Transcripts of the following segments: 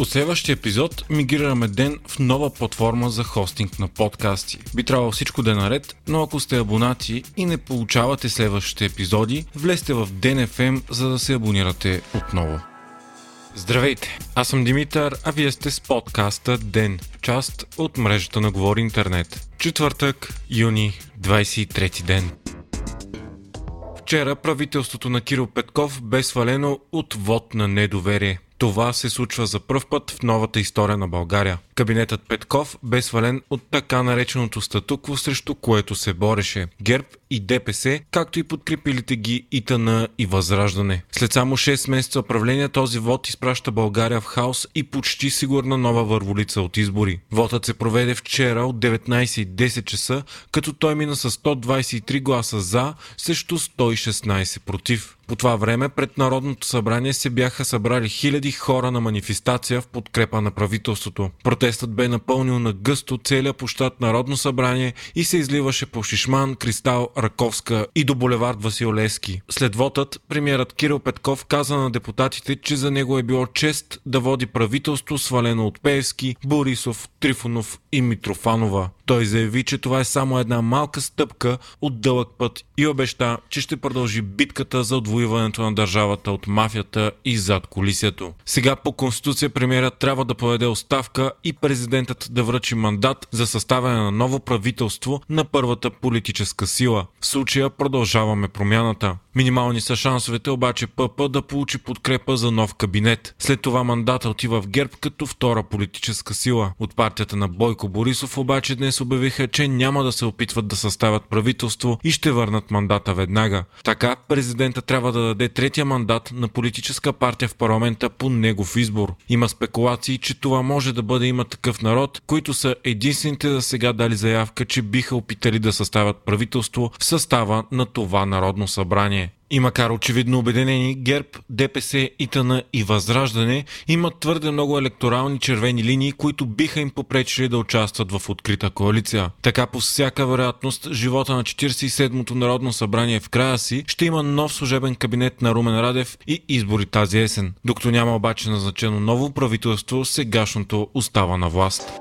От следващия епизод мигрираме ден в нова платформа за хостинг на подкасти. Би трябвало всичко да е наред, но ако сте абонати и не получавате следващите епизоди, влезте в DNFM, за да се абонирате отново. Здравейте, аз съм Димитър, а вие сте с подкаста Ден, част от мрежата на Говори Интернет. Четвъртък, юни, 23 ден. Вчера правителството на Кирил Петков бе свалено от вод на недоверие. Това се случва за пръв път в новата история на България. Кабинетът Петков бе свален от така нареченото статукво, срещу което се бореше. ГЕРБ и ДПС, както и подкрепилите ги ИТН и Възраждане. След само 6 месеца управление този вод изпраща България в хаос и почти сигурна нова върволица от избори. Вотът се проведе вчера от 19.10 часа, като той мина с 123 гласа за, срещу 116 против. По това време пред Народното събрание се бяха събрали хиляди хора на манифестация в подкрепа на правителството. Протестът бе напълнил на гъсто целия площад Народно събрание и се изливаше по Шишман, Кристал, Раковска и до булевард Васил Лески. След вотът, премиерът Кирил Петков каза на депутатите, че за него е било чест да води правителство свалено от Пеевски, Борисов, Трифонов и Митрофанова. Той заяви, че това е само една малка стъпка от дълъг път и обеща, че ще продължи битката за отвоюването на държавата от мафията и зад колисието. Сега по конституция премиерът трябва да поведе оставка и президентът да връчи мандат за съставяне на ново правителство на първата политическа сила. В случая продължаваме промяната. Минимални са шансовете обаче ПП да получи подкрепа за нов кабинет. След това мандата отива в ГЕРБ като втора политическа сила. От партията на Бойко Борисов обаче днес обявиха, че няма да се опитват да съставят правителство и ще върнат мандата веднага. Така президента трябва да даде третия мандат на политическа партия в парламента по негов избор. Има спекулации, че това може да бъде има такъв народ, които са единствените за сега дали заявка, че биха опитали да съставят правителство в състава на това народно събрание. И макар очевидно обединени, ГЕРБ, ДПС, ИТН и Възраждане имат твърде много електорални червени линии, които биха им попречили да участват в открита коалиция. Така по всяка вероятност, живота на 47-то Народно събрание в края си ще има нов служебен кабинет на Румен Радев и избори тази есен. Докато няма обаче назначено ново правителство, сегашното остава на власт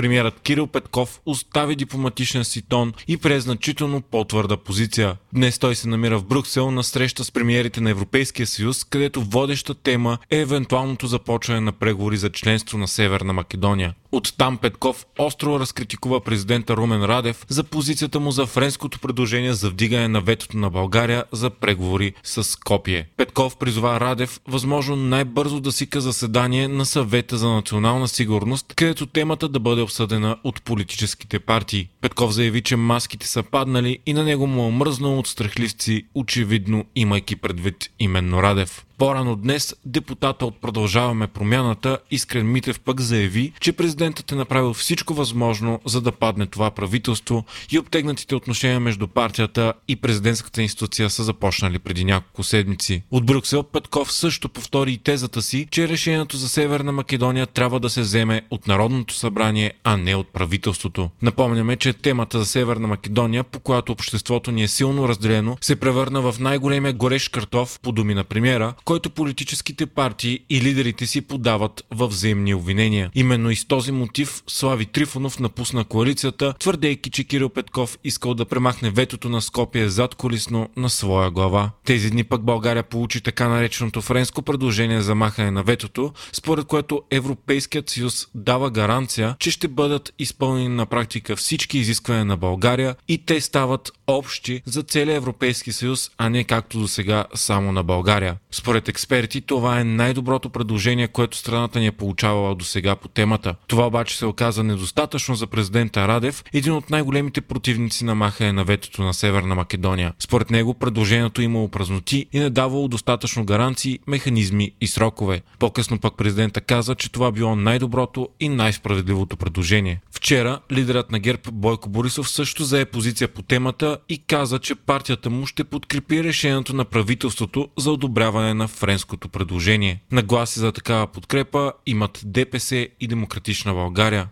премиерът Кирил Петков остави дипломатичен си тон и прие значително по-твърда позиция. Днес той се намира в Брюксел на среща с премиерите на Европейския съюз, където водеща тема е евентуалното започване на преговори за членство на Северна Македония. Оттам Петков остро разкритикува президента Румен Радев за позицията му за френското предложение за вдигане на ветото на България за преговори с Скопие. Петков призова Радев възможно най-бързо да сика заседание на съвета за национална сигурност, където темата да бъде обсъдена от политическите партии. Петков заяви, че маските са паднали и на него му е мръзнало от страхливци, очевидно имайки предвид именно Радев. По-рано днес депутата от Продължаваме промяната Искрен Митев пък заяви, че президентът е направил всичко възможно за да падне това правителство и обтегнатите отношения между партията и президентската институция са започнали преди няколко седмици. От Брюксел Петков също повтори и тезата си, че решението за Северна Македония трябва да се вземе от Народното събрание, а не от правителството. Напомняме, че темата за Северна Македония, по която обществото ни е силно разделено, се превърна в най-големия горещ картоф по думи на премиера, който политическите партии и лидерите си подават във взаимни обвинения. Именно и с този мотив Слави Трифонов напусна коалицията, твърдейки, че Кирил Петков искал да премахне ветото на Скопие зад колисно на своя глава. Тези дни пък България получи така нареченото френско предложение за махане на ветото, според което Европейският съюз дава гаранция, че ще бъдат изпълнени на практика всички изисквания на България и те стават общи за целия Европейски съюз, а не както до сега само на България. Според според експерти това е най-доброто предложение, което страната ни е получавала до сега по темата. Това обаче се оказа недостатъчно за президента Радев, един от най-големите противници на махане на ветото на Северна Македония. Според него предложението имало празноти и не давало достатъчно гаранции, механизми и срокове. По-късно пък президента каза, че това било най-доброто и най-справедливото предложение. Вчера лидерът на ГЕРБ Бойко Борисов също зае позиция по темата и каза, че партията му ще подкрепи решението на правителството за одобряване на френското предложение. Нагласи за такава подкрепа имат ДПС и Демократична България.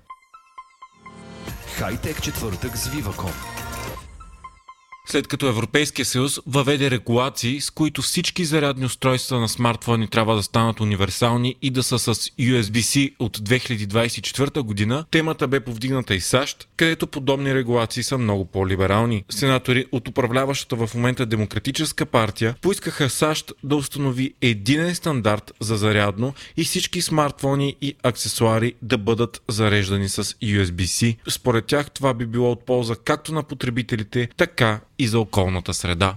Хайтек четвъртък с Viva.com След като Европейския съюз въведе регулации, с които всички зарядни устройства на смартфони трябва да станат универсални и да са с USB-C от 2024 година, темата бе повдигната и САЩ, където подобни регулации са много по-либерални. Сенатори от управляващата в момента Демократическа партия поискаха САЩ да установи единен стандарт за зарядно и всички смартфони и аксесуари да бъдат зареждани с USB-C. Според тях това би било от полза както на потребителите, така и за околната среда.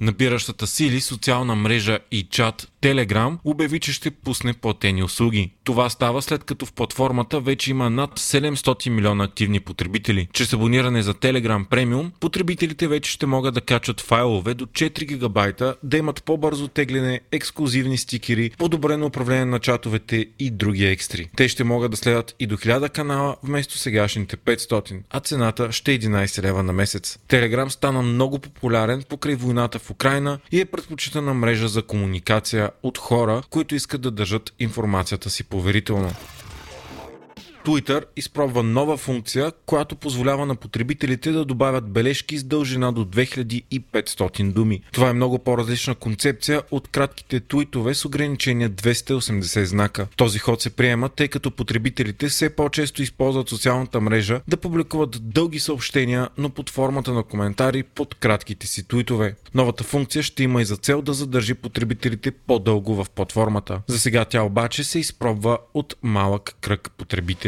Набиращата сили социална мрежа и чат Telegram обяви, че ще пусне платени услуги. Това става след като в платформата вече има над 700 милиона активни потребители. Чрез абониране за Telegram Premium, потребителите вече ще могат да качат файлове до 4 гигабайта, да имат по-бързо тегляне, ексклюзивни стикери, подобрено управление на чатовете и други екстри. Те ще могат да следят и до 1000 канала вместо сегашните 500, а цената ще е 11 лева на месец. Telegram стана много популярен покрай войната в Украина и е предпочитана мрежа за комуникация от хора, които искат да държат информацията си поверително. Twitter изпробва нова функция, която позволява на потребителите да добавят бележки с дължина до 2500 думи. Това е много по-различна концепция от кратките твитове с ограничение 280 знака. Този ход се приема, тъй като потребителите все по-често използват социалната мрежа да публикуват дълги съобщения, но под формата на коментари под кратките си твитове. Новата функция ще има и за цел да задържи потребителите по-дълго в платформата. За сега тя обаче се изпробва от малък кръг потребители.